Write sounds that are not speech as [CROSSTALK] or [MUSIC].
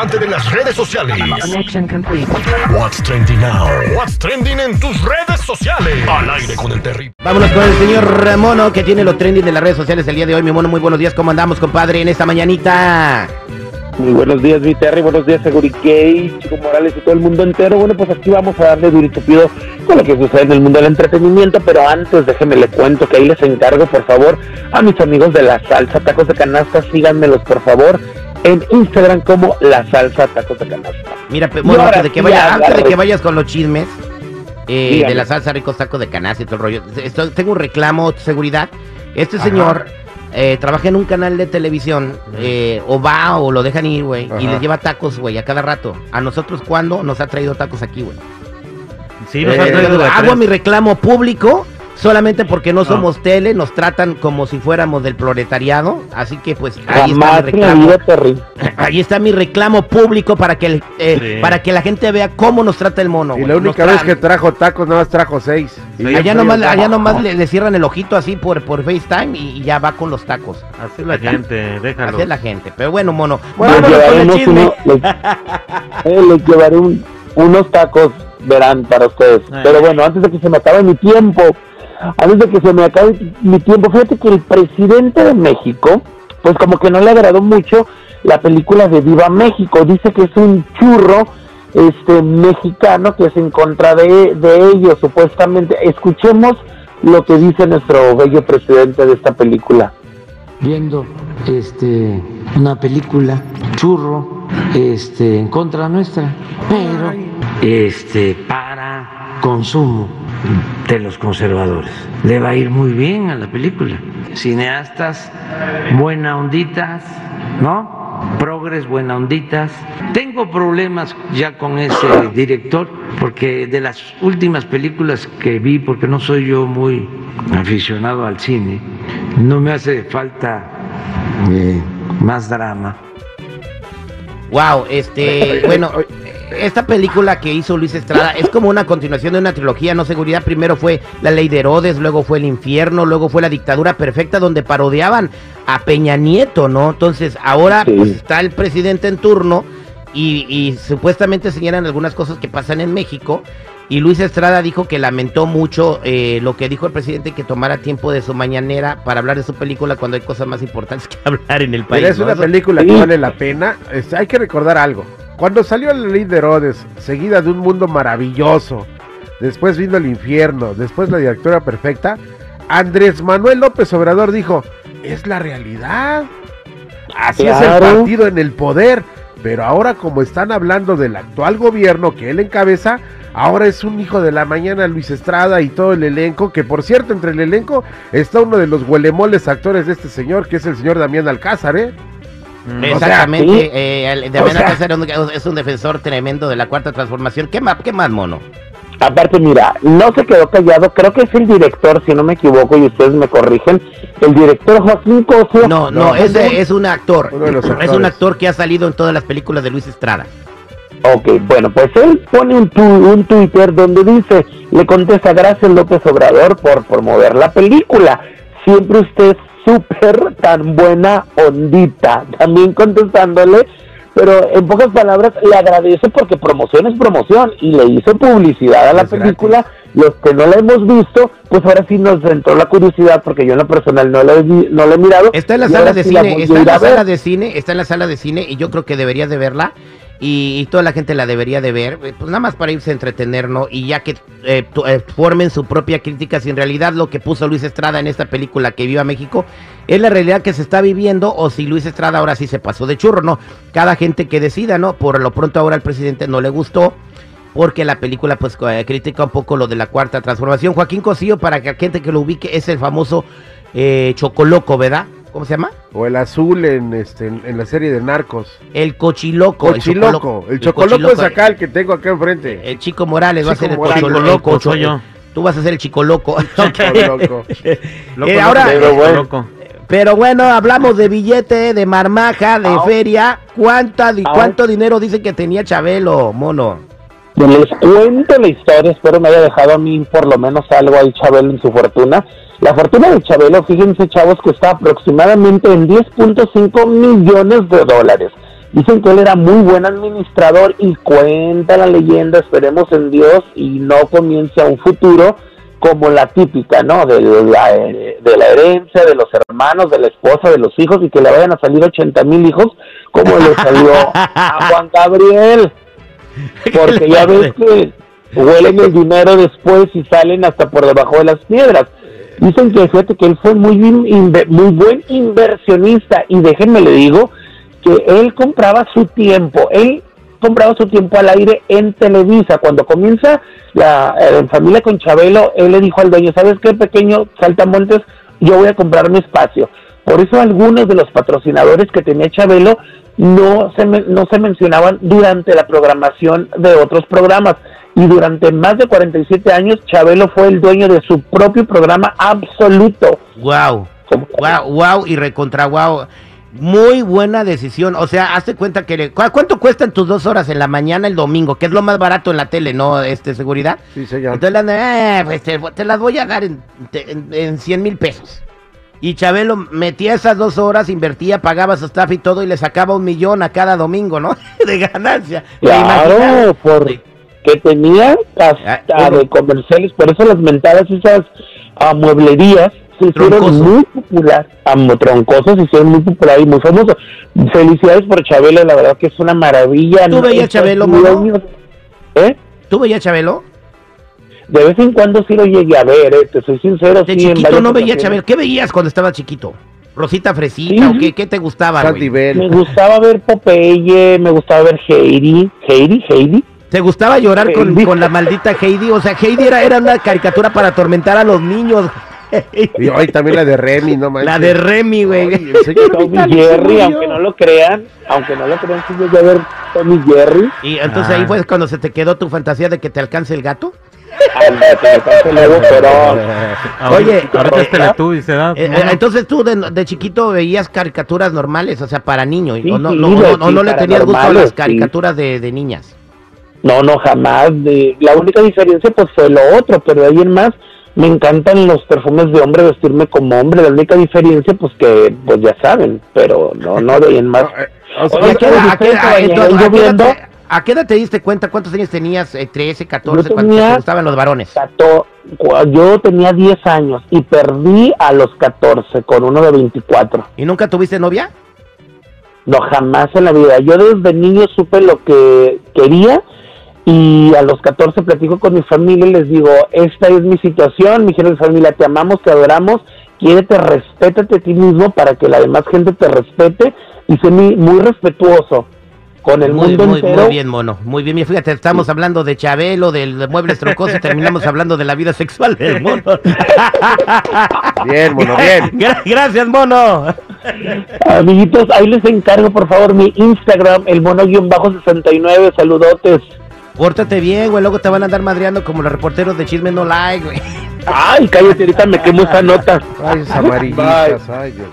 De las redes sociales. Connection complete. What's trending now? What's trending en tus redes sociales? Al aire con el terrible. Vámonos con el señor Mono que tiene lo trending de las redes sociales el día de hoy. Mi mono, muy buenos días. ¿Cómo andamos, compadre, en esta mañanita? Muy buenos días, mi Terry, buenos días, Seguricay, Chico Morales y todo el mundo entero. Bueno, pues aquí vamos a darle duro y tupido con lo que sucede en el mundo del entretenimiento, pero antes déjenme le cuento que ahí les encargo, por favor, a mis amigos de La Salsa Tacos de Canasta, síganmelos, por favor, en Instagram como La Salsa Tacos de Canasta. Mira, antes de que, sí, vaya, antes de agarre. que vayas con los chismes eh, de la salsa ricos tacos de canasta y todo el rollo, esto- tengo un reclamo, seguridad. Este Ajá. señor eh, trabaja en un canal de televisión, eh, o va o lo dejan ir, güey, y les lleva tacos, güey, a cada rato. A nosotros, ¿cuándo nos ha traído tacos aquí, güey? Sí, nos Eh, traído de hago tres. mi reclamo público solamente porque no somos tele, nos tratan como si fuéramos del proletariado, así que pues ahí está mi reclamo. [LAUGHS] Ahí está mi reclamo público para que el- eh, Sí. para que la gente vea cómo nos trata el mono. Y la Nos única vez tra- que trajo tacos, nada más trajo seis. Allá nomás, allá nomás le, le cierran el ojito así por, por FaceTime y, y ya va con los tacos. Así es la gente, déjalo. Así es la gente. Pero bueno, mono. Bueno, les vámonos con el llevaremos chisme. uno- [LAUGHS] les, eh, les llevaré un- unos tacos, verán, para ustedes. Ay. Pero bueno, antes de que se me acabe mi tiempo, antes de que se me acabe mi tiempo, fíjate que el presidente de México, pues como que no le agradó mucho la película de Viva México. Dice que es un churro este mexicano que es en contra de, de ellos, supuestamente. Escuchemos lo que dice nuestro bello presidente de esta película. viendo este una película churro este en contra nuestra pero este para consumo de los conservadores. Le va a ir muy bien a la película. Cineastas buena onditas no progres buena onditas tengo problemas ya con ese director porque de las últimas películas que vi porque no soy yo muy aficionado al cine no me hace falta eh, más drama. Wow, este, bueno, esta película que hizo Luis Estrada es como una continuación de una trilogía, no seguridad. Primero fue La Ley de Herodes, luego fue El Infierno, luego fue La Dictadura Perfecta, donde parodiaban a Peña Nieto, ¿no? Entonces, ahora Sí. pues, está el presidente en turno y, y supuestamente señalan algunas cosas que pasan en México. Y Luis Estrada dijo que lamentó mucho eh, lo que dijo el presidente, que tomara tiempo de su mañanera para hablar de su película cuando hay cosas más importantes [LAUGHS] que hablar en el país. Pero es ¿no? una película que vale la pena. Es- hay que recordar algo. Cuando salió la ley de Herodes, seguida de un mundo maravilloso, después vino el infierno, después la directora perfecta, Andrés Manuel López Obrador dijo, es la realidad. Así es el partido en el poder. Pero ahora como están hablando del actual gobierno que él encabeza, ahora es un hijo de la mañana Luis Estrada y todo el elenco, que por cierto entre el elenco está uno de los huelemoles actores de este señor, que es el señor Damián Alcázar, ¿eh? Mm. Exactamente, sí. eh, el- O sea- un- es un defensor tremendo de la cuarta transformación. ¿Qué más, qué más mono? Aparte, mira, no se quedó callado, creo que es el director, si no me equivoco, y ustedes me corrigen, el director Joaquín Cosio. No, no, No. ese es un actor. De Es un actor que ha salido en todas las películas de Luis Estrada. Ok, bueno, pues él pone un, tu- un Twitter donde dice, le contesta gracias López Obrador por promover la película. Siempre usted súper tan buena ondita. También contestándole, pero en pocas palabras le agradece porque promoción es promoción y le hizo publicidad a la película. Los que no la hemos visto, pues ahora sí nos entró la curiosidad porque yo en lo personal no la he, no la he mirado. Está en la sala de sí cine, está en la sala de cine, está en la sala de cine y yo creo que deberías de verla. Y, y toda la gente la debería de ver, eh, pues nada más para irse a entretenernos y ya que eh, eh, formen su propia crítica si en realidad lo que puso Luis Estrada en esta película que viva México es la realidad que se está viviendo o si Luis Estrada ahora sí se pasó de churro, ¿no? Cada gente que decida, ¿no? Por lo pronto ahora al presidente no le gustó porque la película pues eh, critica un poco lo de la cuarta transformación. Joaquín Cosío, para que la gente que lo ubique, es el famoso eh, Chocoloco, ¿verdad? ¿Cómo se llama? O el azul en, este, en, en la serie de Narcos. El cochiloco. el Cochiloco. El chocoloco es acá, el que tengo acá enfrente. El chico Morales va a ser el cocholoco. Loco soy yo. Tú vas a ser el chico [LAUGHS] loco. Chocoloco. Loco, Eh, ahora- Pero bueno. loco. Pero bueno, hablamos de billete, de marmaja, de feria. ¿Cuánta, di-. ¿Cuánto dinero dice que tenía Chabelo, mono? Les cuento la historia, espero me haya dejado a mí por lo menos algo ahí Chabelo en su fortuna. La fortuna de Chabelo, fíjense chavos, que está aproximadamente en 10.5 millones de dólares. Dicen que él era muy buen administrador y cuenta la leyenda, esperemos en Dios y no comience a un futuro como la típica, ¿no? De la, de la herencia, de los hermanos, de la esposa, de los hijos y que le vayan a salir 80 mil hijos como le salió a Juan Gabriel. [LAUGHS] Porque ya ves que huelen el dinero después y salen hasta por debajo de las piedras. Dicen que fíjate que él fue muy, muy buen inversionista y déjenme le digo que él compraba su tiempo, él compraba su tiempo al aire en Televisa. Cuando comienza la eh, familia con Chabelo, él le dijo al dueño, ¿sabes qué pequeño Saltamontes? Yo voy a comprar mi espacio. Por eso algunos de los patrocinadores que tenía Chabelo no se, no se mencionaban durante la programación de otros programas. Y durante más de 47 años, Chabelo fue el dueño de su propio programa absoluto. Wow. Wow, wow y recontra wow. Muy buena decisión. O sea, hazte cuenta que... le- ¿cu- ¿Cuánto cuestan tus dos horas en la mañana el domingo? Que es lo más barato en la tele, ¿no? Este, seguridad. Sí, señor. Entonces le andan, eh, pues te, te las voy a dar en, en, en 100 mil pesos. Y Chabelo metía esas dos horas, invertía, pagaba su staff y todo y le sacaba un millón a cada domingo, ¿no? [LAUGHS] De ganancia. ¿Te Claro, imaginas? Porque tenía Ah, hasta bueno. de comerciales, por eso las mentadas, esas ah, mueblerías se hicieron Troncoso. muy popular, amo troncosos se hicieron muy popular y muy famosos. Felicidades por Chabelo, la verdad que es una maravilla. ¿Tú veías Chabelo, mono? ¿Eh? ¿Tú veías Chabelo? De vez en cuando sí lo llegué a ver, eh, te soy sincero. De sí, chiquito no veía. Chabelo. ¿Qué veías cuando estaba chiquito? ¿Rosita Fresita Sí. o qué, qué te gustaba? Me gustaba ver Popeye, me gustaba ver Heidi. ¿Heidi? ¿Heidi? ¿Te gustaba llorar con, la maldita Heidi? O sea, Heidi era, era una caricatura para atormentar a los niños. Y hoy también la de Remy, no manches. La de Remy, güey. Tommy Jerry, aunque no lo crean, aunque no lo crean, sí llegué a ver Tommy Jerry. Y entonces Ah. ahí fue cuando se te quedó tu fantasía de que te alcance el gato. [LAUGHS] Ahorita- Oye. Eh, eh, entonces tú de, de chiquito veías caricaturas normales, o sea, para niños, Sí, o no, sí, no, sí, no- no- no le tenías gusto a las sí. caricaturas de, de niñas. No, no, jamás. De, la única diferencia pues fue lo otro, pero de ahí en más me encantan los perfumes de hombre, vestirme como hombre. La única diferencia pues que, pues ya saben, pero no, no de ahí en más. [LAUGHS] No, eh, o sea, Oye, ¿Y a qué edad- a qué- diferente, a- bañador entonces, a qué edad lloviendo. te- ¿A qué edad te diste cuenta? ¿Cuántos años tenías? Eh, ¿13, 14? Yo cuando te tenía- gustaban los varones? Yo tenía 10 años y perdí a los 14 con uno de 24. ¿Y nunca tuviste novia? No, jamás en la vida. Yo desde niño supe lo que quería y a los 14 platico con mi familia y les digo, esta es mi situación, mi gente de familia, te amamos, te adoramos, quiérete, respétate a ti mismo para que la demás gente te respete y sé muy, muy respetuoso con el Muy, mundo muy, entero. muy bien, mono. Muy bien. Fíjate, estamos hablando de Chabelo, del muebles troncosos y terminamos hablando de la vida sexual del mono. [LAUGHS] Bien, bueno, bien. [LAUGHS] Gra- Gracias, mono. Amiguitos, ahí les encargo por favor mi Instagram, el mono-69, saludotes. Pórtate bien, güey. Luego te van a andar madreando como los reporteros de Chisme No Like, güey. Ay, cállate, ahorita me quemo esa nota. Ay, amarillitas, ay, Dios.